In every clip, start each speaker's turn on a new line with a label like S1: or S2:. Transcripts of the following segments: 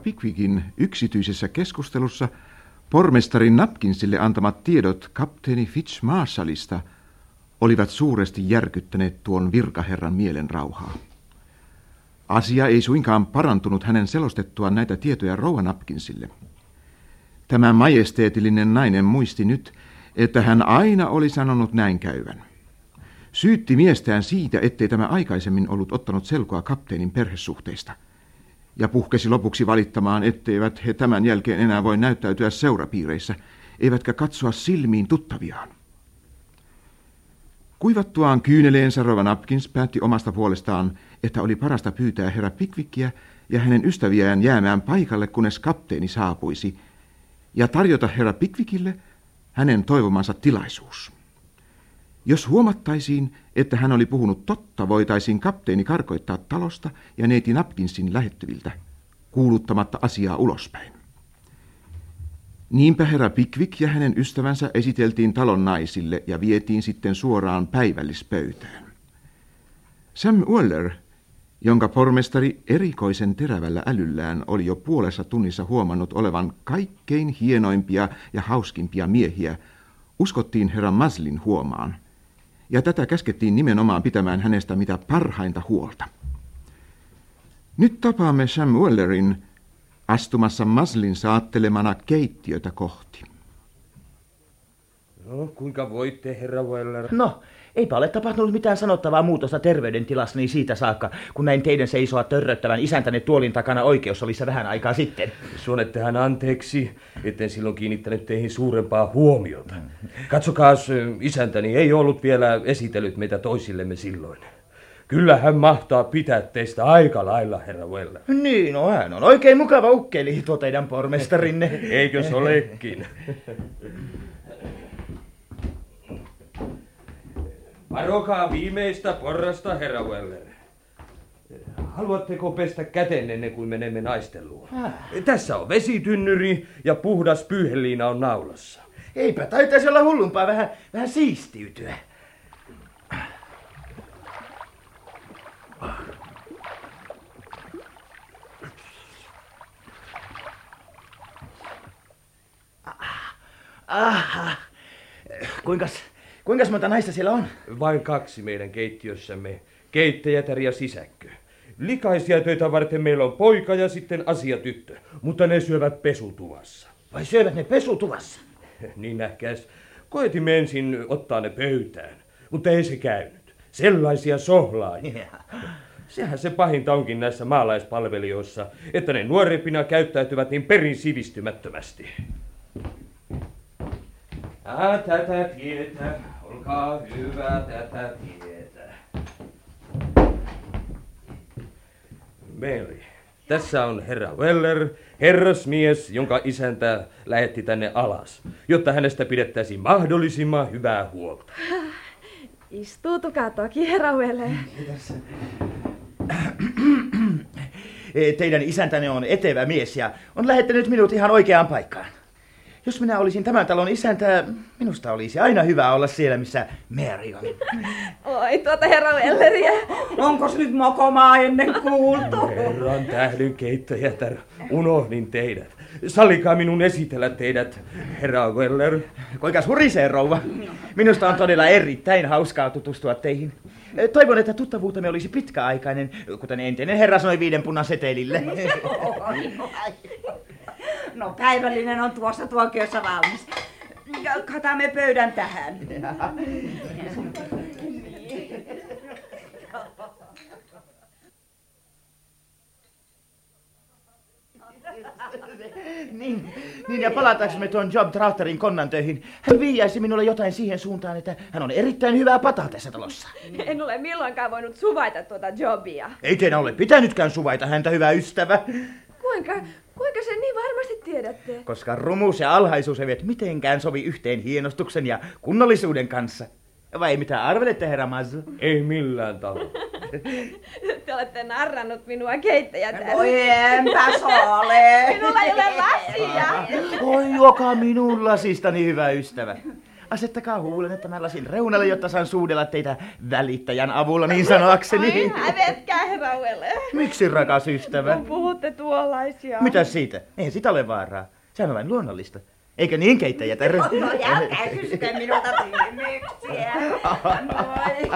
S1: Pickwickin yksityisessä keskustelussa pormestarin Napkinsille antamat tiedot kapteeni Fitch Marshallista olivat suuresti järkyttäneet tuon virkaherran mielen rauhaa. Asia ei suinkaan parantunut hänen selostettuaan näitä tietoja Rouva Napkinsille. Tämä majesteetillinen nainen muisti nyt, että hän aina oli sanonut näin käyvän. Syytti miestään siitä, ettei tämä aikaisemmin ollut ottanut selkoa kapteenin perhesuhteista. Ja puhkesi lopuksi valittamaan, etteivät he tämän jälkeen enää voi näyttäytyä seurapiireissä, eivätkä katsoa silmiin tuttaviaan. Kuivattuaan kyyneleensä Rova Napkins päätti omasta puolestaan, että oli parasta pyytää herra Pickvickiä ja hänen ystäviään jäämään paikalle, kunnes kapteeni saapuisi, ja tarjota herra Pickwickille hänen toivomansa tilaisuus. Jos huomattaisiin, että hän oli puhunut totta, voitaisiin kapteeni karkoittaa talosta ja neiti Napkinsin lähettyviltä, kuuluttamatta asiaa ulospäin. Niinpä herra Pickwick ja hänen ystävänsä esiteltiin talon naisille ja vietiin sitten suoraan päivällispöytään. Sam Waller, jonka pormestari erikoisen terävällä älyllään oli jo puolessa tunnissa huomannut olevan kaikkein hienoimpia ja hauskimpia miehiä, uskottiin herra Maslin huomaan – ja tätä käskettiin nimenomaan pitämään hänestä mitä parhainta huolta. Nyt tapaamme Sam Wellerin astumassa Maslin saattelemana keittiötä kohti.
S2: No, kuinka voitte, herra Weller?
S3: No, Eipä ole tapahtunut mitään sanottavaa muutosta terveydentilassa niin siitä saakka, kun näin teidän seisoa törröttävän isäntänne tuolin takana oikeus oli se vähän aikaa sitten.
S2: Suonettehan anteeksi, etten silloin kiinnittänyt teihin suurempaa huomiota. Katsokaas, isäntäni ei ollut vielä esitellyt meitä toisillemme silloin. Kyllä hän mahtaa pitää teistä aika lailla, herra Weller.
S3: Niin, no hän on oikein mukava ukkeli, tuo teidän pormestarinne.
S2: Eikö se olekin? Varokaa viimeistä porrasta, herra Weller. Haluatteko pestä käten ennen kuin menemme naisteluun? Äh. Tässä on vesitynnyri ja puhdas pyyheliina on naulassa.
S3: Eipä taitaisi olla hullumpaa vähän, vähän siistiytyä. Aha. Kuinkas Kuinka monta naista siellä on?
S2: Vain kaksi meidän keittiössämme. Keittäjätär ja sisäkkö. Likaisia töitä varten meillä on poika ja sitten asiatyttö, mutta ne syövät pesutuvassa.
S3: Vai syövät ne pesutuvassa?
S2: niin nähkäs. Koetimme ensin ottaa ne pöytään, mutta ei se käynyt. Sellaisia sohlaajia. Sehän se pahinta onkin näissä maalaispalvelijoissa, että ne nuorempina käyttäytyvät niin perin sivistymättömästi. Ah, tätä tietä, olkaa hyvä tätä tietä. Mary, tässä on herra Weller, herrasmies, jonka isäntä lähetti tänne alas, jotta hänestä pidettäisiin mahdollisimman hyvää huolta.
S4: Istuutukaa toki, herra Weller. Kiitos.
S3: Teidän isäntänne on etevä mies ja on lähettänyt minut ihan oikeaan paikkaan. Jos minä olisin tämän talon isäntä, minusta olisi aina hyvä olla siellä, missä Mary on.
S4: Oi, tuota herra Welleriä.
S5: Onko nyt mokomaa ennen kuultu?
S2: Herran tähden keittäjätär, unohdin teidät. Sallikaa minun esitellä teidät, herra Weller.
S3: Kuinka hurisee, rouva? Minusta on todella erittäin hauskaa tutustua teihin. Toivon, että tuttavuutemme olisi pitkäaikainen, kuten entinen herra sanoi viiden punan setelille.
S5: No päivällinen on tuossa tuokiossa valmis. Katamme pöydän tähän.
S3: niin, niin, ja palataanko me tuon Job Tractorin konnan töihin? Hän viiäisi minulle jotain siihen suuntaan, että hän on erittäin hyvää pataa tässä talossa.
S4: En ole milloinkaan voinut suvaita tuota Jobia.
S3: Ei teidän ole pitänytkään suvaita häntä, hyvä ystävä.
S4: Kuinka, kuinka se niin varmasti tiedätte?
S3: Koska rumus ja alhaisuus eivät mitenkään sovi yhteen hienostuksen ja kunnollisuuden kanssa. Vai mitä arvelette, herra Mazzu?
S2: Ei millään tavalla.
S4: Te olette narrannut minua keittäjätä.
S5: Voi enpäs ole.
S4: Minulla ei ole lasia.
S3: Oi, joka minun lasistani, hyvä ystävä. Asettakaa huulenne tämän lasin reunalle, jotta saan suudella teitä välittäjän avulla, niin sanoakseni.
S4: Ai hävetkää, herra Weller.
S3: Miksi, rakas ystävä?
S4: Kun puhutte tuollaisia.
S3: Mitä siitä? Eihän sitä ole vaaraa. Sehän on vain luonnollista. Eikö niin, keittäjätär?
S5: No älkää kysykö minulta kysymyksiä. Noi.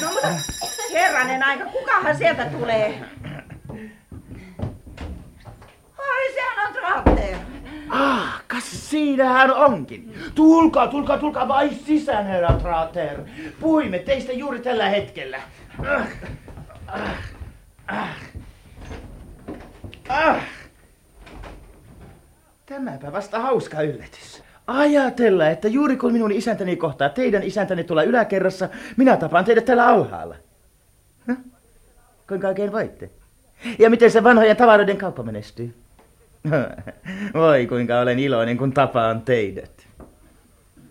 S5: No herranen aika, kukahan sieltä tulee? Ai sehän on Tratter.
S3: Ah, kas siinähän onkin. Tulkaa, tulkaa, tulkaa vai sisään, herra Trater. Puhuimme teistä juuri tällä hetkellä. Ah, ah, ah. Tämäpä vasta hauska yllätys. Ajatella, että juuri kun minun isäntäni kohtaa teidän isäntäni tuolla yläkerrassa, minä tapaan teidät täällä alhaalla. Kuinka oikein voitte? Ja miten se vanhojen tavaroiden kauppa menestyy? Voi kuinka olen iloinen, kun tapaan teidät.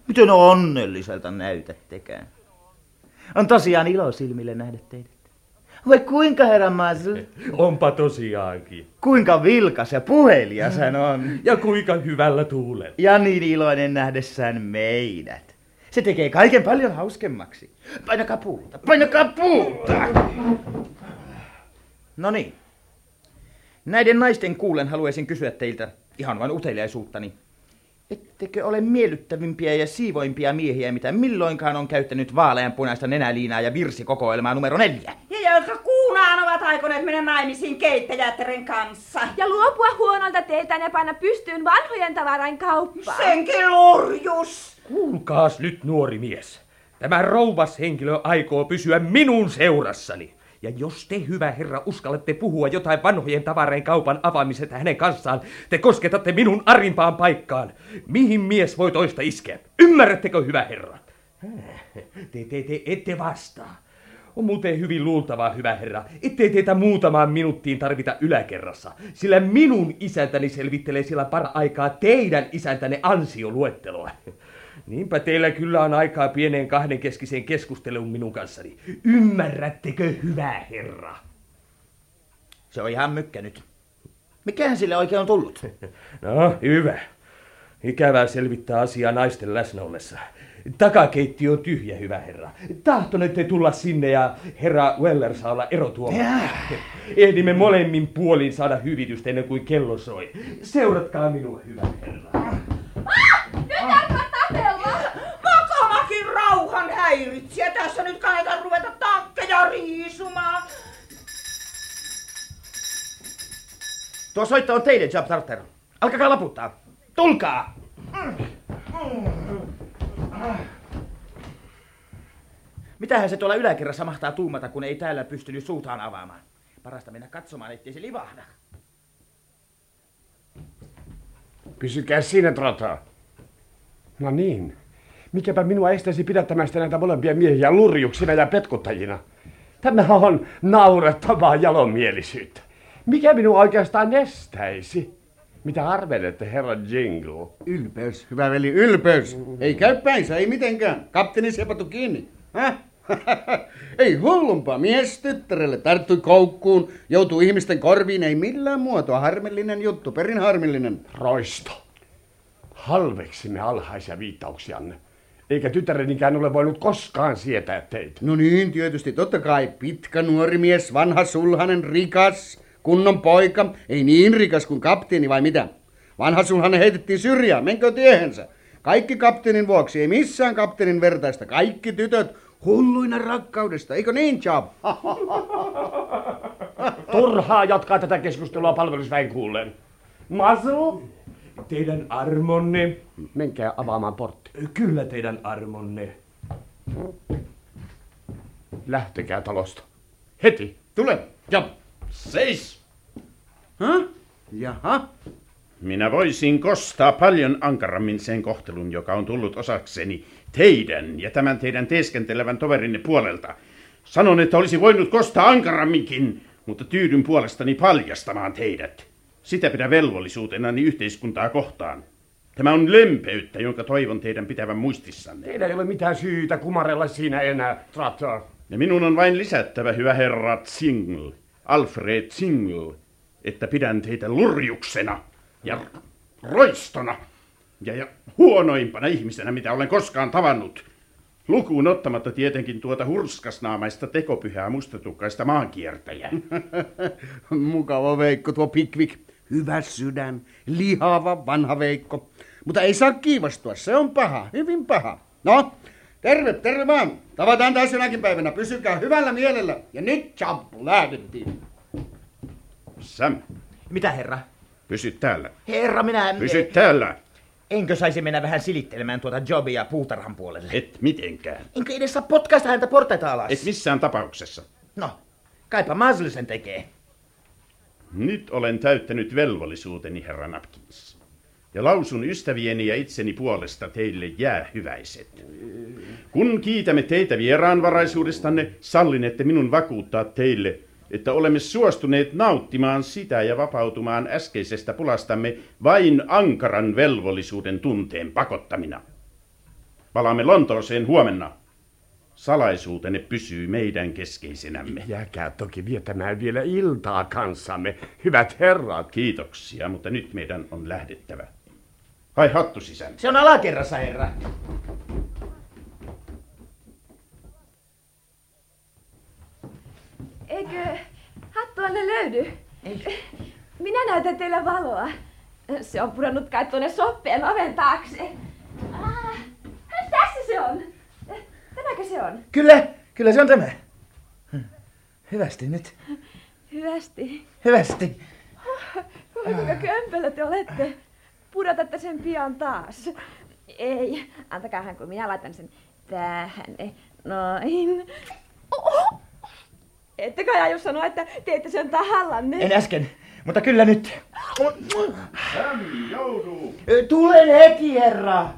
S3: Miten onnelliselta näytättekään. On tosiaan ilo silmille nähdä teidät. Voi kuinka herra Masu,
S2: Onpa tosiaankin.
S3: kuinka vilkas ja puhelias hän on.
S2: Ja kuinka hyvällä tuulella.
S3: Ja niin iloinen nähdessään meidät. Se tekee kaiken paljon hauskemmaksi. Painakaa puuta, painakaa puuta! No niin. Näiden naisten kuulen haluaisin kysyä teiltä ihan vain uteliaisuuttani. Ettekö ole miellyttävimpiä ja siivoimpia miehiä, mitä milloinkaan on käyttänyt vaaleanpunaista nenäliinaa ja virsikokoelmaa numero neljä?
S5: Ja jotka kuunaan ovat aikoneet mennä naimisiin keittäjättären kanssa.
S4: Ja luopua huonolta teiltään ja panna pystyyn vanhojen tavarain kauppaan.
S5: Senkin lorjus.
S2: Kuulkaas nyt, nuori mies. Tämä rouvas henkilö aikoo pysyä minun seurassani. Ja jos te, hyvä herra, uskallatte puhua jotain vanhojen tavarein kaupan avaamisesta hänen kanssaan, te kosketatte minun arimpaan paikkaan. Mihin mies voi toista iskeä? Ymmärrättekö, hyvä herra? Te, te, te ette vastaa. On muuten hyvin luultavaa, hyvä herra, ettei teitä muutamaan minuuttiin tarvita yläkerrassa, sillä minun isäntäni selvittelee siellä para-aikaa teidän isäntänne ansioluetteloa. Niinpä teillä kyllä on aikaa pieneen kahdenkeskiseen keskusteluun minun kanssani. Ymmärrättekö, hyvä herra?
S3: Se on ihan mykkä nyt. Mikähän sille oikein on tullut?
S2: No, hyvä. Ikävää selvittää asiaa naisten läsnä ollessa. Takakeitti on tyhjä, hyvä herra. Tahtonette tulla sinne ja herra Weller saa olla erotuomari. Ehdimme molemmin puolin saada hyvitystä ennen kuin kello soi. Seuratkaa minua, hyvä herra.
S4: Nyt
S5: rauhan häiritsijä. Tässä nyt kannata ruveta takkeja riisumaan.
S3: Tuo soitto on teidän, Job Tartar. Alkakaa laputtaa. Tulkaa! Mitähän se tuolla yläkerrassa mahtaa tuumata, kun ei täällä pystynyt suutaan avaamaan? Parasta mennä katsomaan, ettei se livahda.
S6: Pysykää siinä, Trota. No niin. Mikäpä minua estäisi pidättämästä näitä molempia miehiä lurjuksina ja petkuttajina? Tämä on naurettavaa jalomielisyyttä. Mikä minua oikeastaan estäisi? Mitä arvelette, herra Jingle?
S7: Ylpeys, hyvä veli, ylpeys. Ei käy päinsä, ei mitenkään. Kapteeni sepatu kiinni. Häh? ei hullumpaa. Mies tyttärelle tarttui koukkuun, joutuu ihmisten korviin, ei millään muotoa. Harmillinen juttu, perin harmillinen.
S6: Roisto. Halveksimme alhaisia viittauksianne. Eikä tyttärenikään ole voinut koskaan sietää teitä.
S7: No niin, tietysti, totta kai. Pitkä nuori mies, vanha sulhanen, rikas, kunnon poika. Ei niin rikas kuin kapteeni vai mitä? Vanha sulhanen heitettiin syrjään, menkö tiehensä. Kaikki kapteenin vuoksi, ei missään kapteenin vertaista. Kaikki tytöt hulluina rakkaudesta, eikö niin, Job?
S6: Turhaa jatkaa tätä keskustelua palvelusväen kuullen. Masu,
S2: Teidän armonne.
S6: menkää avaamaan portti.
S2: Kyllä teidän armonne.
S6: Lähtekää talosta. Heti.
S7: Tule, Job. Seis! Häh? Jaha.
S8: Minä voisin kostaa paljon ankarammin sen kohtelun, joka on tullut osakseni teidän ja tämän teidän teeskentelevän toverinne puolelta. Sanon, että olisi voinut kostaa ankaramminkin, mutta tyydyn puolestani paljastamaan teidät. Sitä pidä velvollisuutenani yhteiskuntaa kohtaan. Tämä on lempeyttä, jonka toivon teidän pitävän muistissanne.
S6: Teillä ei ole mitään syytä kumarella siinä enää, Trotter.
S8: Ja minun on vain lisättävä, hyvä herra Single, Alfred Single, että pidän teitä lurjuksena ja roistona. Ja, ja huonoimpana ihmisenä, mitä olen koskaan tavannut. Lukuun ottamatta tietenkin tuota hurskasnaamaista tekopyhää mustatukkaista maankiertäjää.
S7: Mukava Veikko tuo Pikvik. Hyvä sydän, lihava vanha Veikko. Mutta ei saa kiivastua, se on paha, hyvin paha. No, terve, terve vaan. Tavataan taas jonakin päivänä, pysykää hyvällä mielellä. Ja nyt champu, lähdettiin.
S8: Sam,
S3: Mitä herra?
S8: pysy täällä.
S3: Herra, minä...
S8: Pysy täällä.
S3: Enkö saisi mennä vähän silittelemään tuota jobia puutarhan puolelle?
S8: Et mitenkään.
S3: Enkö edes saa potkaista häntä portaita alas?
S8: Et missään tapauksessa.
S3: No, kaipa Masli sen tekee.
S8: Nyt olen täyttänyt velvollisuuteni, herra Napkins. Ja lausun ystävieni ja itseni puolesta teille jäähyväiset. Kun kiitämme teitä vieraanvaraisuudestanne, sallinette minun vakuuttaa teille, että olemme suostuneet nauttimaan sitä ja vapautumaan äskeisestä pulastamme vain ankaran velvollisuuden tunteen pakottamina. Palaamme Lontooseen huomenna. Salaisuutenne pysyy meidän keskeisenämme.
S6: Jääkää toki viettämään vielä iltaa kanssamme, hyvät herrat.
S8: Kiitoksia, mutta nyt meidän on lähdettävä. Hai hattu sisään.
S3: Se on alakerrassa, herra.
S4: Eikö hattuanne löydy?
S3: Ei.
S4: Minä näytän teille valoa. Se on pudonnut kai tuonne soppeen oven taakse. Ah, tässä se on. Tämäkö se on?
S3: Kyllä, kyllä se on tämä. Hyvästi nyt.
S4: Hyvästi.
S3: Hyvästi.
S4: Kuinka kömpelö te olette? Pudotatte sen pian taas. Ei, antakaahan kun minä laitan sen tähän. Noin. Oho! Ette kai aio sanoa, että teette sen tahallanne.
S3: En äsken, mutta kyllä nyt.
S8: Sam joutuu.
S3: Tulen heti, herra.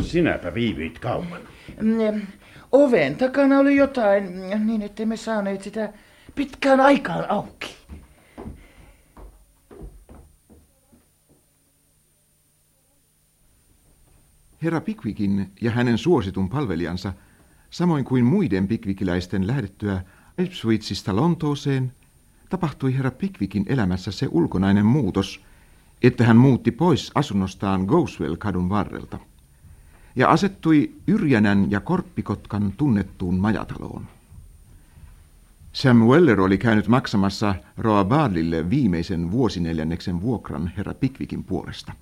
S8: Sinäpä viivyit kauan.
S3: Mm, Oven takana oli jotain, niin ettei me saaneet sitä pitkään aikaan auki.
S1: Herra Pickwickin ja hänen suositun palvelijansa, samoin kuin muiden pickwikiläisten lähdettyä Ipswichista Lontooseen, tapahtui herra Pickwickin elämässä se ulkonainen muutos, että hän muutti pois asunnostaan Goswell-kadun varrelta ja asettui Yrjänän ja Korppikotkan tunnettuun majataloon. Sam Weller oli käynyt maksamassa Roa Barlille viimeisen vuosineljänneksen vuokran herra Pickwickin puolesta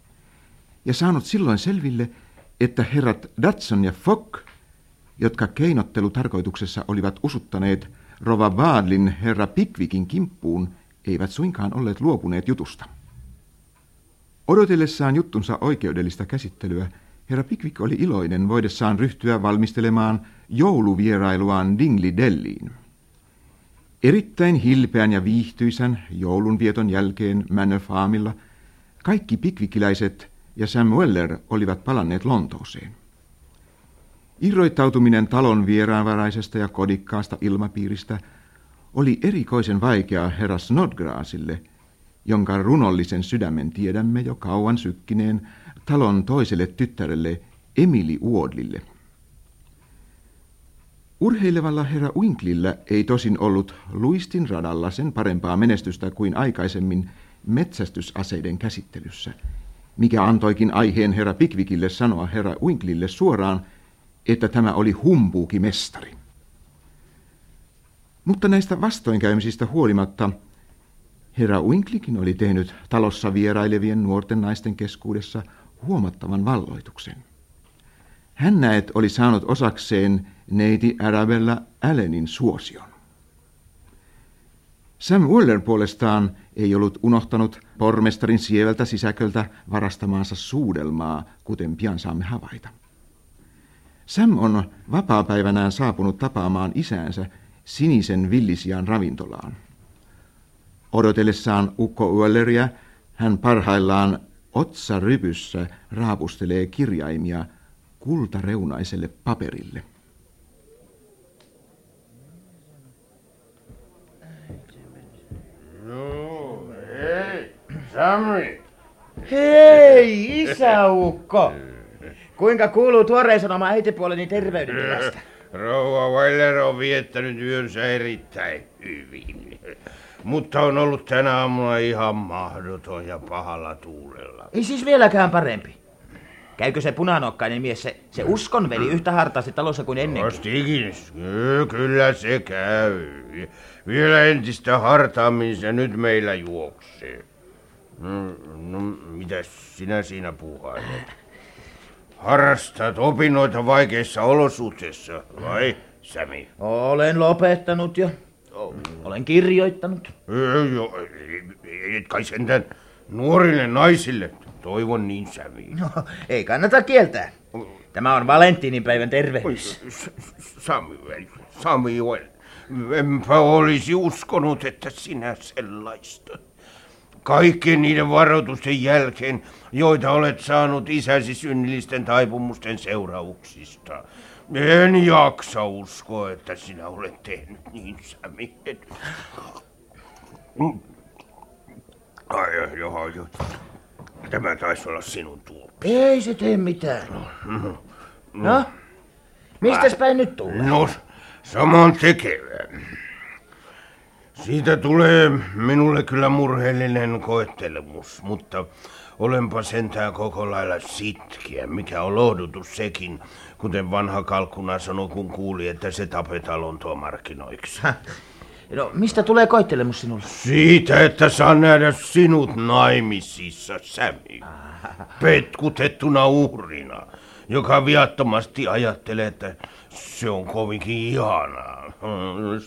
S1: ja saanut silloin selville, että herrat Datson ja Fock, jotka keinottelutarkoituksessa olivat usuttaneet Rova Baadlin herra Pickvickin kimppuun, eivät suinkaan olleet luopuneet jutusta. Odotellessaan juttunsa oikeudellista käsittelyä, herra Pickwick oli iloinen voidessaan ryhtyä valmistelemaan jouluvierailuaan Dingley Delliin. Erittäin hilpeän ja viihtyisän joulunvieton jälkeen Manor Farmilla kaikki pikvikiläiset ja Sam Weller olivat palanneet Lontooseen. Irroittautuminen talon vieraanvaraisesta ja kodikkaasta ilmapiiristä oli erikoisen vaikeaa herra Snodgrassille, jonka runollisen sydämen tiedämme jo kauan sykkineen talon toiselle tyttärelle Emily Wardlille. Urheilevalla herra Winklillä ei tosin ollut luistin radalla sen parempaa menestystä kuin aikaisemmin metsästysaseiden käsittelyssä, mikä antoikin aiheen herra Pickwickille sanoa herra Winklille suoraan, että tämä oli humpuuki mestari. Mutta näistä vastoinkäymisistä huolimatta herra Winklikin oli tehnyt talossa vierailevien nuorten naisten keskuudessa huomattavan valloituksen. Hän näet oli saanut osakseen neiti Arabella Allenin suosion. Sam Weller puolestaan ei ollut unohtanut pormestarin sievältä sisäköltä varastamaansa suudelmaa, kuten pian saamme havaita. Sam on vapaapäivänään saapunut tapaamaan isäänsä sinisen villisian ravintolaan. Odotellessaan Ukko Welleria hän parhaillaan otsarypyssä raapustelee kirjaimia kultareunaiselle paperille.
S6: No, hei, Sami.
S3: Hei, isäukko! Kuinka kuuluu tuoreen sanoma äitipuoleni terveydentilasta?
S9: Rouva Weiler on viettänyt yönsä erittäin hyvin. Mutta on ollut tänä aamuna ihan mahdoton ja pahalla tuulella.
S3: Ei siis vieläkään parempi. Käykö se punanokkainen mies, se, se uskonveli yhtä hartaasti talossa kuin ennenkin?
S9: Kostikin, kyllä se käy. Vielä entistä hartaammin se nyt meillä juoksee. No, no mitäs sinä siinä puuhailet? Harrastat opinnoita vaikeissa olosuhteissa, vai Sämi?
S3: Olen lopettanut jo. Olen kirjoittanut.
S9: Ei, jo, ei, et kai sentään nuorille naisille. Toivon niin, Sämi.
S3: No, ei kannata kieltää. Tämä on Valentinipäivän tervehdys.
S9: Samuel, Samuel, enpä olisi uskonut, että sinä sellaista. Kaikkien niiden varoitusten jälkeen, joita olet saanut isäsi synnillisten taipumusten seurauksista. En jaksa uskoa, että sinä olet tehnyt niin, Sami. Ai, joo, joo. Tämä taisi olla sinun tuo.
S3: Ei se tee mitään. No? Mistäs päin nyt tulee?
S9: No, saman tekevä. Siitä tulee minulle kyllä murheellinen koettelemus, mutta olenpa sentään koko lailla sitkeä, mikä on lohdutus sekin, kuten vanha kalkkuna sanoi, kun kuuli, että se tapetaan Lontoon-markkinoiksi.
S3: No, mistä tulee koittelemus sinulle?
S9: Siitä, että saan nähdä sinut naimisissa, Sämi. Petkutettuna uhrina, joka viattomasti ajattelee, että se on kovinkin ihanaa.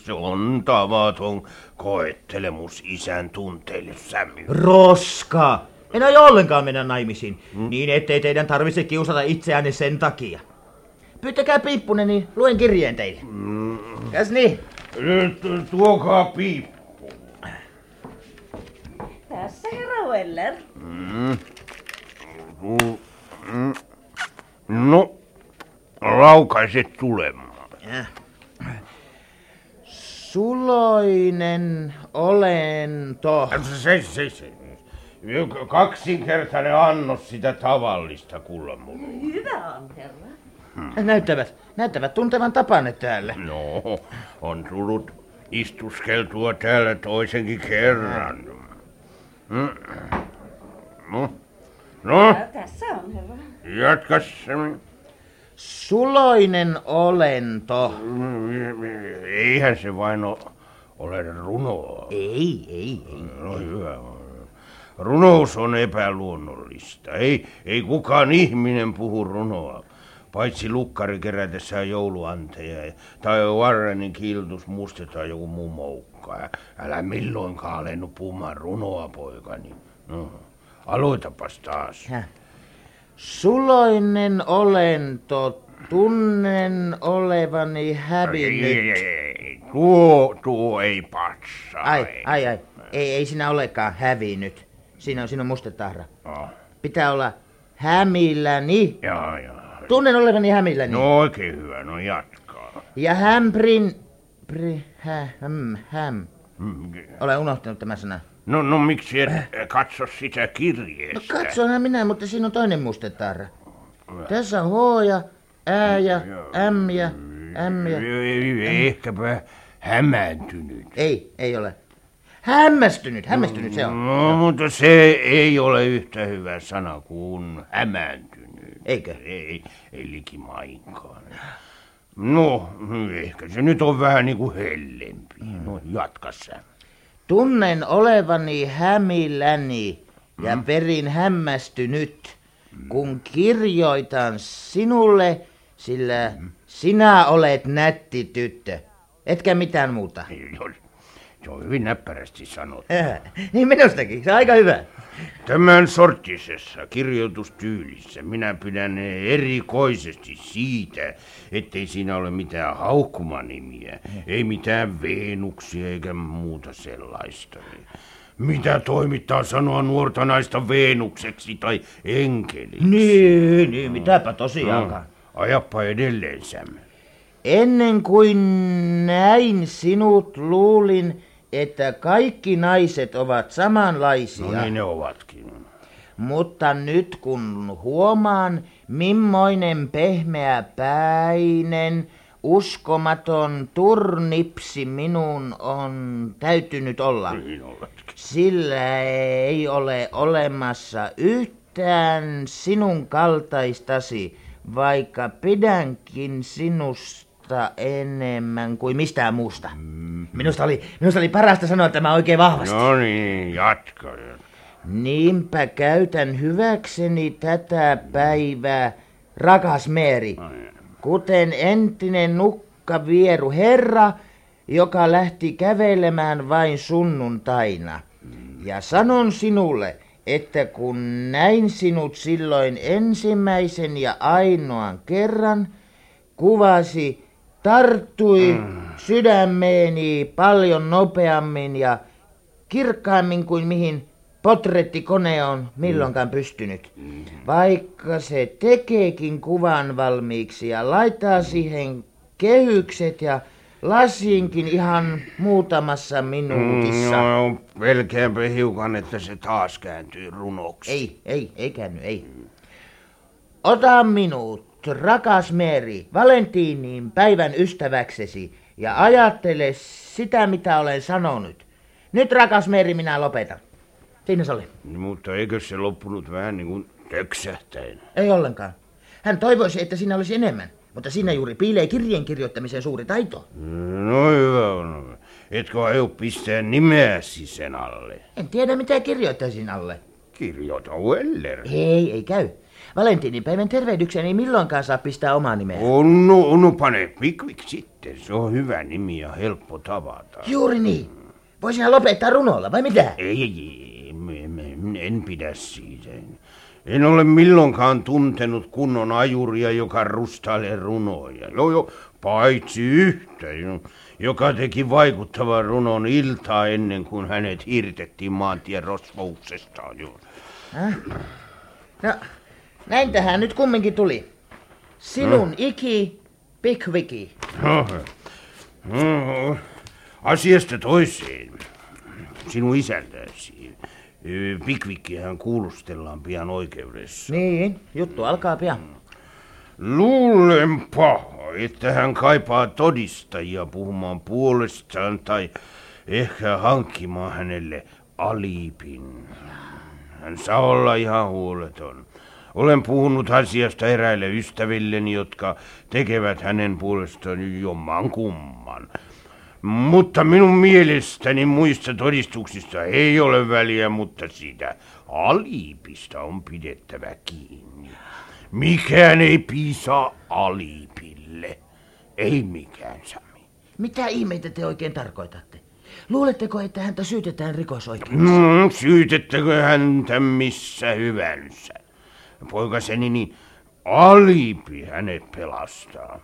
S9: Se on tavaton koettelemus isän tunteille, Sämi.
S3: Roska! En aio ollenkaan mennä naimisiin, hmm? niin ettei teidän tarvitse kiusata itseänne sen takia. Pyytäkää piippunen, niin luen kirjeen teille. Mm. Käs niin?
S9: Nyt tuokaa piippu.
S5: Tässä herra Weller.
S9: Mm. Mm. No, laukaiset tulemaan.
S3: Ja. Suloinen olento.
S9: Se, se, se. Kaksinkertainen annos sitä tavallista kullamurua.
S5: Hyvä on, herra.
S3: Hmm. Näyttävät, näyttävät tuntevan tapanne täällä.
S9: No, on tullut istuskeltua täällä toisenkin kerran. Hmm. No, no.
S5: Tässä on, herra.
S9: Jatkas.
S3: Suloinen olento.
S9: Eihän se vain ole, ole runoa.
S3: Ei, ei, ei.
S9: No hyvä. Runous on epäluonnollista. Ei, ei kukaan ihminen puhu runoa. Paitsi lukkari kerätessään jouluanteja tai Warrenin kiltus mustetaan joku muu moukka. Älä milloinkaan alennu puhumaan runoa, poikani. No, aloitapas taas.
S3: Häh. Suloinen olento, tunnen olevani hävinnyt.
S9: Ei, ei, ei, tuo, tuo ei patsaa.
S3: Ai, ai, ai. Ei, ei sinä olekaan hävinnyt. Siinä on sinun mustetahra.
S9: Oh.
S3: Pitää olla hämilläni.
S9: Joo, joo.
S3: Tunnen olevani hämilläni.
S9: No oikein hyvä, no jatkaa.
S3: Ja hämprin... Pri, hä, häm, häm. Olen unohtanut tämän sanan.
S9: No, no miksi et katso sitä kirjeestä?
S3: No katsoinhan minä, mutta siinä on toinen mustetarra. Tässä on H ja Ä ja M ja M ja...
S9: Ehkäpä hämääntynyt.
S3: Ei, ei ole. Hämmästynyt, hämmästynyt se on.
S9: No, mutta se ei ole yhtä hyvä sana kuin hämääntynyt.
S3: Eikö?
S9: Ei, ei likimainkaan. No, ehkä se nyt on vähän niin kuin hellempi. No, jatka sä.
S3: Tunnen olevani hämilläni ja
S9: Mm.
S3: perin hämmästynyt, kun kirjoitan sinulle, sillä sinä olet nätti tyttö. Etkä mitään muuta.
S9: Se on hyvin näppärästi sanottu.
S3: niin minustakin, se on aika hyvä.
S9: Tämän sorttisessa kirjoitustyylissä minä pidän erikoisesti siitä, ettei siinä ole mitään haukkumanimiä, ei mitään Veenuksia eikä muuta sellaista. Mitä toimittaa sanoa nuorta naista Veenukseksi tai enkeliksi?
S3: Niin, niin, mitäpä tosiaankaan.
S9: No, ajappa edelleen, Sam.
S3: Ennen kuin näin sinut, luulin, että kaikki naiset ovat samanlaisia.
S9: No niin ne ovatkin.
S3: Mutta nyt kun huomaan, mimmoinen pehmeä päinen uskomaton turnipsi minun on täytynyt olla.
S9: Niin oletkin.
S3: Sillä ei ole olemassa yhtään sinun kaltaistasi, vaikka pidänkin sinusta enemmän kuin mistään muusta. Minusta oli, minusta oli parasta sanoa tämä oikein vahvasti.
S9: No niin, jatka. jatka.
S3: Niinpä käytän hyväkseni tätä päivää, rakas Meeri, kuten entinen nukkavieru herra, joka lähti kävelemään vain sunnuntaina. Ja sanon sinulle, että kun näin sinut silloin ensimmäisen ja ainoan kerran, kuvasi tarttui sydämeeni paljon nopeammin ja kirkkaammin kuin mihin potrettikone on milloinkaan pystynyt. Vaikka se tekeekin kuvan valmiiksi ja laittaa siihen kehykset ja lasinkin ihan muutamassa minuutissa.
S9: No, pelkäänpä hiukan, että se taas kääntyy runoksi.
S3: Ei, ei, ei käänny, ei. Ota minut, rakas Meri, Valentiinin päivän ystäväksesi ja ajattele sitä, mitä olen sanonut. Nyt, rakas Meri, minä lopetan. Siinä se oli.
S9: Mutta eikö se loppunut vähän niin kuin töksähtäen?
S3: Ei ollenkaan. Hän toivoisi, että siinä olisi enemmän, mutta siinä juuri piilee kirjeen kirjoittamisen suuri taito.
S9: No hyvä on. Etkö aio pistää nimeäsi sen alle?
S3: En tiedä, mitä kirjoittaisin alle.
S9: Kirjoita Weller.
S3: Ei, ei käy. Valentiinipäivän tervehdykseen ei milloinkaan saa pistää omaa nimeä.
S9: On, no, no pane Pickwick sitten. Se on hyvä nimi ja helppo tavata.
S3: Juuri niin. Voisinhan lopettaa runolla, vai mitä?
S9: Ei, ei, ei, en, en, pidä siitä. En ole milloinkaan tuntenut kunnon ajuria, joka rustailee runoja. Joo, joo, paitsi yhtä, jo- joka teki vaikuttavan runon iltaa ennen kuin hänet hirtettiin maantien rosvouksestaan. Joo.
S3: Häh? No, näin tähän nyt kumminkin tuli. Sinun iki, Pickwicky.
S9: No, no, asiasta toiseen. Sinun isäntäsi. Ö, Pickwickihän kuulustellaan pian oikeudessa.
S3: Niin, juttu alkaa pian.
S9: Luulenpa, että hän kaipaa todistajia puhumaan puolestaan tai ehkä hankkimaan hänelle alipin. Hän saa olla ihan huoleton. Olen puhunut asiasta eräille ystävilleni, jotka tekevät hänen puolestaan jomman kumman. Mutta minun mielestäni muista todistuksista ei ole väliä, mutta siitä alipista on pidettävä kiinni. Mikään ei piisa alipille. Ei mikään, Sami.
S3: Mitä ihmeitä te oikein tarkoitatte? Luuletteko, että häntä syytetään rikosoikeudessa?
S9: Mm, syytettäkö häntä missä hyvänsä? Poikaseni, niin alipi hänet pelastaa.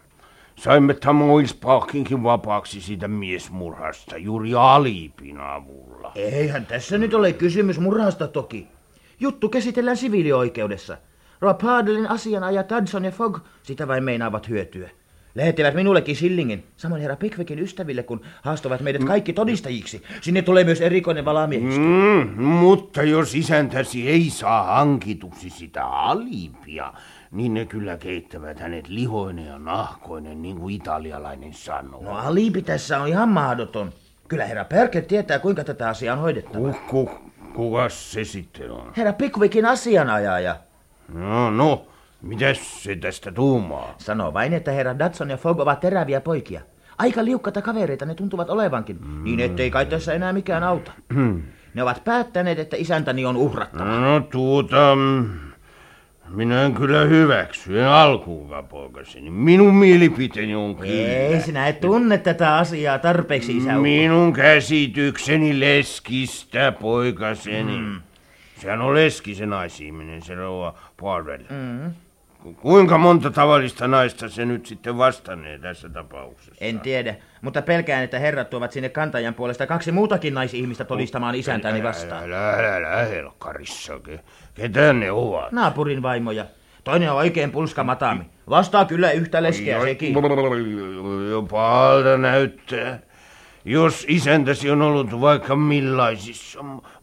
S9: Saimme Tamoilspaakinkin vapaaksi siitä miesmurhasta juuri alipin avulla.
S3: Eihän tässä nyt ole kysymys murhasta toki. Juttu käsitellään siviilioikeudessa. Rapadelin asianajat Hudson ja Fogg sitä vain meinaavat hyötyä. Lähettivät minullekin sillingin, samoin herra Pickwickin ystäville, kun haastavat meidät kaikki todistajiksi. Sinne tulee myös erikoinen valamiehistö.
S9: Mm, mutta jos isäntäsi ei saa hankituksi sitä alipia, niin ne kyllä keittävät hänet lihoinen ja nahkoinen, niin kuin italialainen sanoo.
S3: No alibi tässä on ihan mahdoton. Kyllä herra Perker tietää, kuinka tätä asiaa on hoidettava.
S9: Ku, kukas se sitten on?
S3: Herra Pickwickin asianajaja.
S9: No, no, mitäs se tästä tuumaa?
S3: Sanoo vain, että herra Dodson ja Fogg ovat teräviä poikia. Aika liukkata kavereita ne tuntuvat olevankin, mm. niin ettei kai tässä enää mikään auta. ne ovat päättäneet, että isäntäni on uhrattava.
S9: No tuota, minä en kyllä hyväksy, en alkuunkaan poikaseni. Minun mielipiteeni on kyllä.
S3: Ei, sinä et tunne tätä asiaa tarpeeksi, isä.
S9: Minun käsitykseni leskistä, poikaseni. Mm. Sehän on leskisen naisihminen, se rouva Poirel. Mm. Kuinka monta tavallista naista se nyt sitten vastannee tässä tapauksessa?
S3: En tiedä, mutta pelkään, että herrat tuovat sinne kantajan puolesta kaksi muutakin naisihmistä todistamaan isäntäni vastaan.
S9: Älä, älä, älä, helkkarissa. Ke- Ketä ne ovat?
S3: Naapurin vaimoja. Toinen on oikein pulska matami. Vastaa kyllä yhtä leskeä sekin.
S9: Pahalta näyttää. Jos isäntäsi on ollut vaikka millaisissa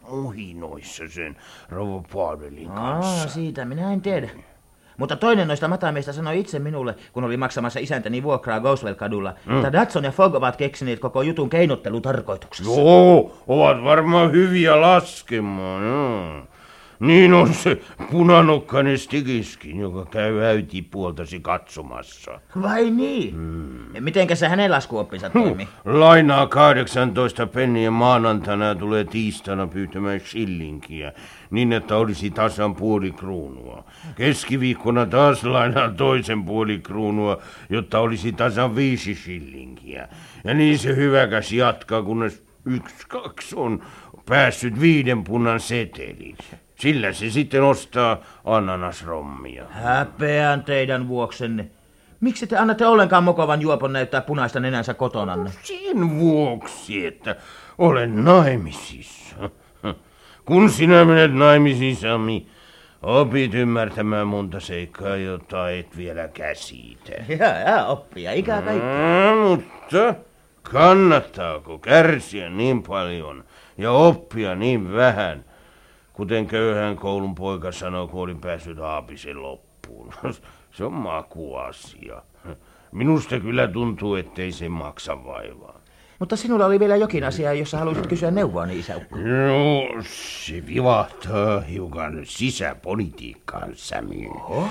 S9: muhinoissa sen rouva Poirelin kanssa.
S3: Aa, siitä minä en tiedä. Mutta toinen noista matameista sanoi itse minulle, kun oli maksamassa isäntäni vuokraa Goswell-kadulla, mm. että Datson ja Fogg ovat keksineet koko jutun keinottelutarkoituksessa.
S9: Joo, ovat varmaan hyviä laskemaan. Joo. Niin on se punanokkainen Stigiskin, joka käy äitipuoltasi katsomassa.
S3: Vai niin? Hmm. Mitenkä se hänen laskuoppinsa toimi?
S9: Lainaa 18 penniä maanantaina ja tulee tiistaina pyytämään shillinkiä, niin että olisi tasan puoli kruunua. Keskiviikkona taas lainaa toisen puoli kruunua, jotta olisi tasan viisi shillinkiä. Ja niin se hyväkäs jatkaa, kunnes yksi, kaksi on päässyt viiden punnan setelin. Sillä se sitten ostaa ananasrommia.
S3: Häpeän teidän vuoksenne. Miksi te annatte ollenkaan mokovan juopon näyttää punaista nenänsä kotonanne?
S9: Sen vuoksi, että olen naimisissa. Kun sinä menet naimisiin, Sami, opit ymmärtämään monta seikkaa, jota et vielä käsitä.
S3: Ja, ja oppia, ikää kaikki.
S9: Mm, mutta kannattaako kärsiä niin paljon ja oppia niin vähän – Kuten köyhän koulun poika sanoi, kun olin päässyt aapisen loppuun. Se on makuasia. Minusta kyllä tuntuu, ettei se maksa vaivaa.
S3: Mutta sinulla oli vielä jokin asia, jossa haluaisit kysyä neuvoani, isäukko.
S9: No, se vivahtaa hiukan sisäpolitiikkaan, Sami. Oho.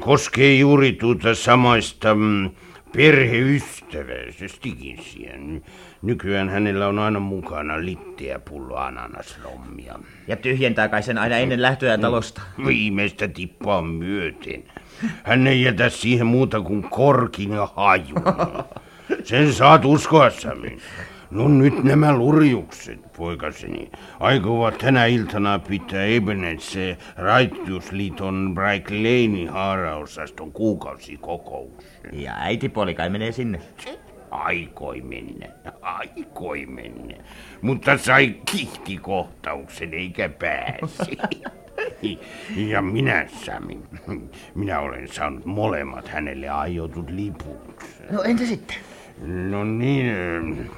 S9: Koskee juuri tuota samaista mm, perheystävää, se Stiginsiä. Nykyään hänellä on aina mukana litteä pullo ananasrommia.
S3: Ja tyhjentää kai sen aina ennen lähtöä talosta.
S9: Viimeistä tippaa myöten. Hän ei jätä siihen muuta kuin korkin ja hajun. Sen saat uskoa, Sami. No nyt nämä lurjukset, poikaseni, aikovat tänä iltana pitää Ebenetse Raittiusliiton Bright Lane haaraosaston kuukausikokous.
S3: Ja äitipuoli kai menee sinne.
S9: Aikoi mennä, aikoi mennä. Mutta sai kihtikohtauksen eikä pääsi. Ja minä, Sami, minä olen saanut molemmat hänelle aiotut liput.
S3: No entä sitten?
S9: No niin,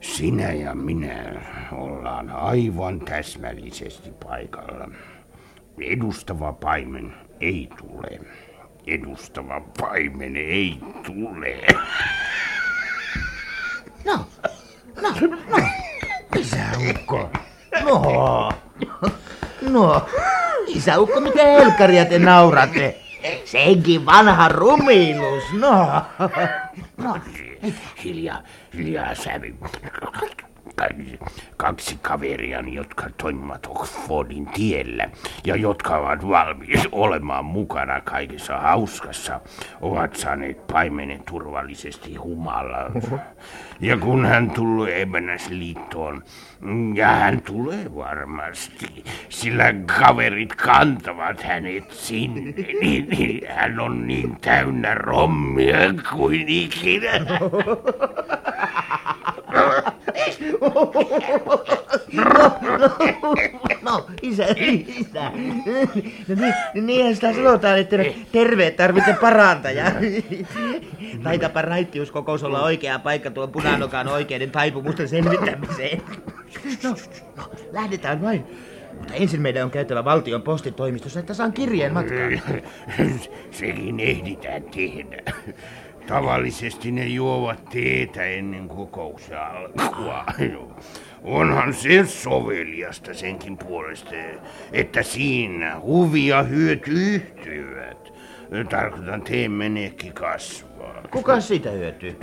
S9: sinä ja minä ollaan aivan täsmällisesti paikalla. Edustava paimen ei tule edustava paimen ei tule.
S3: No, no, no, isäukko. No, no, isäukko, mitä helkkaria te nauratte? Senkin vanha rumiilus, no.
S9: No, hiljaa, hiljaa sävy kaksi kaveria, jotka toimivat Oxfordin tiellä ja jotka ovat valmiit olemaan mukana kaikessa hauskassa, ovat saaneet paimenen turvallisesti humalaan. Ja kun hän tulee Ebenäsliittoon, ja hän tulee varmasti, sillä kaverit kantavat hänet sinne, niin, niin hän on niin täynnä rommia kuin ikinä.
S3: No, no, no, isä, isä. No niin, niinhän sitä sanotaan, että terveet tarvitse parantaja. Taitapa raittiuskokous olla oikea paikka tuon punanokan oikeiden taipumusten selvittämiseen. No, no, lähdetään vain. Mutta ensin meidän on käytävä valtion postitoimistossa, että saan kirjeen matkaan.
S9: Sekin ehditään tehdä. Tavallisesti ne juovat teetä ennen kokouksen alkua. Onhan se soveliasta senkin puolesta, että siinä huvi ja hyöty yhtyvät. Tarkoitan teen menekki kasvaa.
S3: Kuka siitä hyötyy?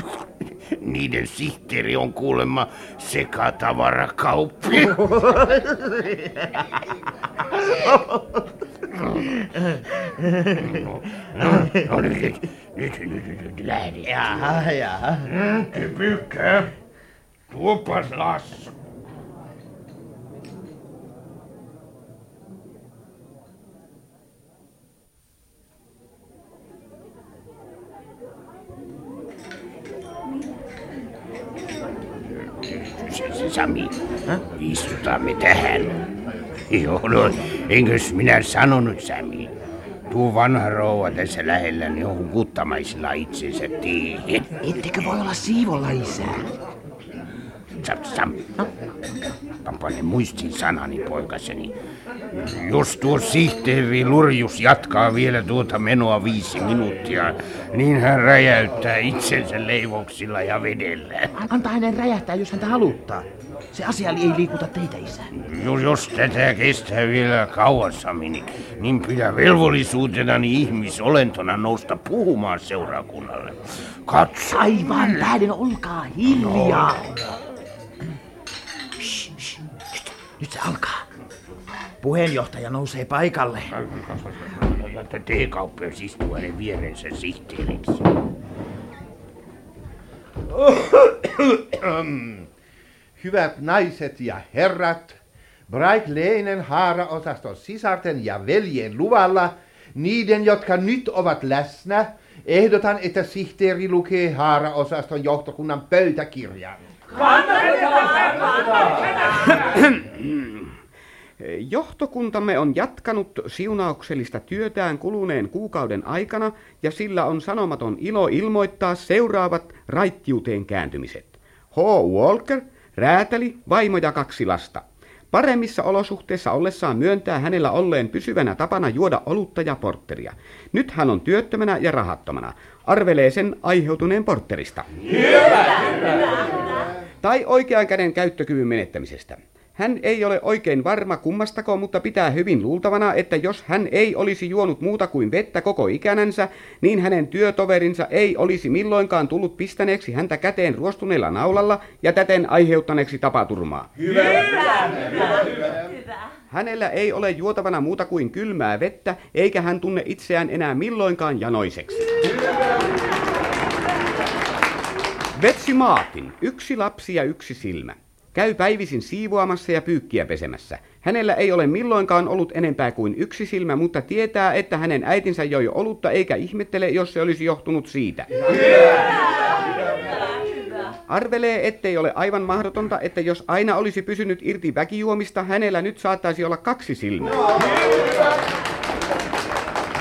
S9: Niiden sihteeri on kuulemma sekatavarakauppi. no, no, no nyt, nyt, nyt, nyt, nyt lähdetään.
S3: Jaha, jaha.
S9: Kypykkä, tuopas Lassu. Sami, istutaan me tähän. Joo, no, enkös minä sanonut, Sami? Tuo vanha rouva tässä lähellä niin on hukuttamaisilla itsensä tiihin.
S3: Ettekö voi olla siivolla, isä?
S9: Pane muistin sanani, poikaseni. Jos tuo sihteeri Lurjus jatkaa vielä tuota menoa viisi minuuttia, niin hän räjäyttää itsensä leivoksilla ja vedellä.
S3: Anta hänen räjähtää, jos häntä haluttaa. Se asia ei liikuta teitä, isä.
S9: Jos, jos tätä kestää vielä kauassammin, niin pidä velvollisuutenani ihmisolentona nousta puhumaan seurakunnalle. Katso.
S3: Aivan tähden, olkaa hiljaa. Shh, shh. Nyt se alkaa. Puheenjohtaja nousee paikalle.
S9: Teekauppias istuu hänen vierensä sihteeriksi.
S10: Hyvät naiset ja herrat, Bright Leinen haaraosaston sisarten ja veljen luvalla, niiden, jotka nyt ovat läsnä, ehdotan, että sihteeri lukee haaraosaston johtokunnan pöytäkirjan.
S11: Johtokuntamme on jatkanut siunauksellista työtään kuluneen kuukauden aikana ja sillä on sanomaton ilo ilmoittaa seuraavat raittiuteen kääntymiset. H. Walker, räätäli, vaimo ja kaksi lasta. Paremmissa olosuhteissa ollessaan myöntää hänellä olleen pysyvänä tapana juoda olutta ja portteria. Nyt hän on työttömänä ja rahattomana. Arvelee sen aiheutuneen portterista. Tai oikean käden käyttökyvyn menettämisestä. Hän ei ole oikein varma kummastako, mutta pitää hyvin luultavana, että jos hän ei olisi juonut muuta kuin vettä koko ikänänsä, niin hänen työtoverinsa ei olisi milloinkaan tullut pistäneeksi häntä käteen ruostuneella naulalla ja täten aiheuttaneeksi tapaturmaa.
S2: Hyvä.
S11: Hänellä ei ole juotavana muuta kuin kylmää vettä, eikä hän tunne itseään enää milloinkaan janoiseksi. Betsy Martin, yksi lapsi ja yksi silmä. Käy päivisin siivoamassa ja pyykkiä pesemässä. Hänellä ei ole milloinkaan ollut enempää kuin yksi silmä, mutta tietää, että hänen äitinsä joi olutta eikä ihmettele, jos se olisi johtunut siitä. Arvelee, ettei ole aivan mahdotonta, että jos aina olisi pysynyt irti väkijuomista, hänellä nyt saattaisi olla kaksi silmää.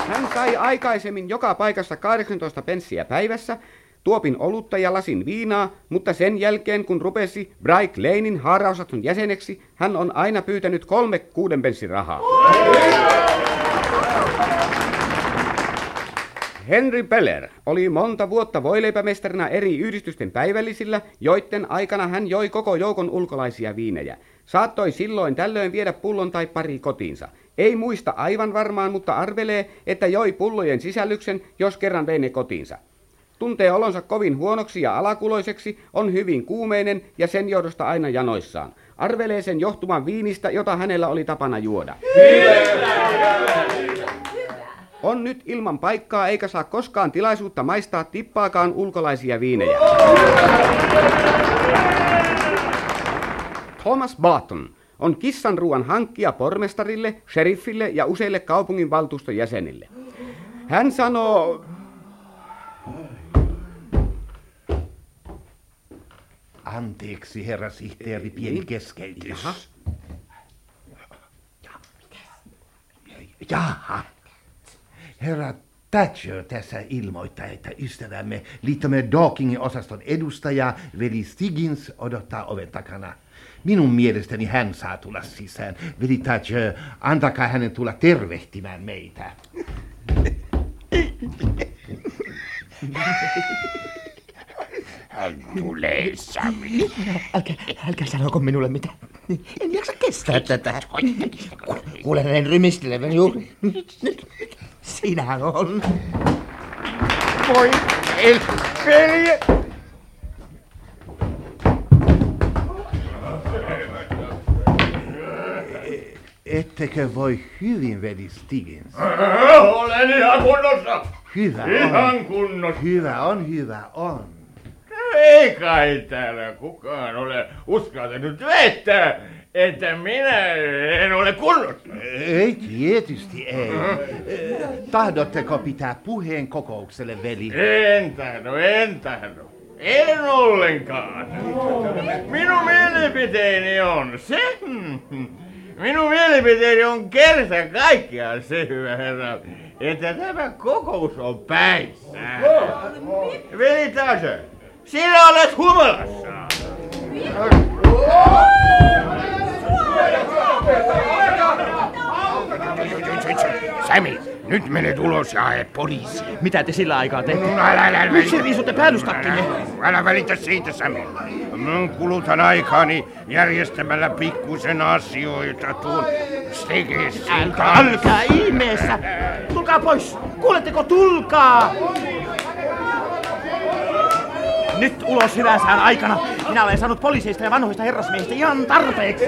S11: Hän sai aikaisemmin joka paikassa 18 penssiä päivässä, tuopin olutta ja lasin viinaa, mutta sen jälkeen kun rupesi Bright Lanein haaraosaston jäseneksi, hän on aina pyytänyt kolme kuuden penssin rahaa. Henry Peller oli monta vuotta voileipämestarina eri yhdistysten päivällisillä, joiden aikana hän joi koko joukon ulkolaisia viinejä. Saattoi silloin tällöin viedä pullon tai pari kotiinsa. Ei muista aivan varmaan, mutta arvelee, että joi pullojen sisällyksen, jos kerran vei ne kotiinsa. Tuntee olonsa kovin huonoksi ja alakuloiseksi, on hyvin kuumeinen ja sen johdosta aina janoissaan. Arvelee sen johtuman viinistä, jota hänellä oli tapana juoda. On nyt ilman paikkaa eikä saa koskaan tilaisuutta maistaa tippaakaan ulkolaisia viinejä. Thomas Barton on kissan ruoan hankkija pormestarille, sheriffille ja useille kaupungin valtuuston jäsenille. Hän sanoo,
S10: Anteeksi, herra sihteeri, pieni keskeytys.
S11: Jaha.
S10: Jaha. Herra Thatcher tässä ilmoittaa, että ystävämme liittomme Dawkingin osaston edustaja veli Stiggins odottaa oven takana. Minun mielestäni hän saa tulla sisään. Veli Thatcher, antakaa hänen tulla tervehtimään meitä.
S9: Hän tulee, Sami.
S3: Älkää, älkää sanoko minulle mitään. En jaksa kestää tätä. Kuulen hänen rymistelevän juuri. Nyt, Siinähän on.
S9: Voi velje!
S10: Ettekö voi hyvin, veli Stiggins?
S8: Olen ihan kunnossa.
S10: Hyvä
S8: Ihan
S10: on.
S8: kunnossa.
S10: Hyvä on, hyvä on.
S8: Ei kai täällä kukaan ole uskaltanut väittää, että minä en ole kunnossa.
S10: Ei, tietysti ei. Tahdotteko pitää puheen kokoukselle, veli?
S8: En tahdo, en tahdo. En ollenkaan. Minun mielipiteeni on se. Minun mielipiteeni on kerta kaikkiaan se, hyvä herra, että tämä kokous on päissä. Veli Tasö, sinä olet humalassa.
S9: Sami, nyt menet ulos ja hae poliisi.
S3: Mitä te sillä aikaa teette?
S9: No, älä, älä, älä,
S3: Miksi riisutte päällystakkinne?
S9: Älä, älä välitä siitä, Sami. Mä kulutan aikaani järjestämällä pikkusen asioita tuon Stegessin
S3: Älkää, älkää ihmeessä! Tulkaa pois! Kuuletteko, tulkaa! Nyt ulos hyvän aikana. Minä olen saanut poliiseista ja vanhoista herrasmiehistä ihan tarpeeksi.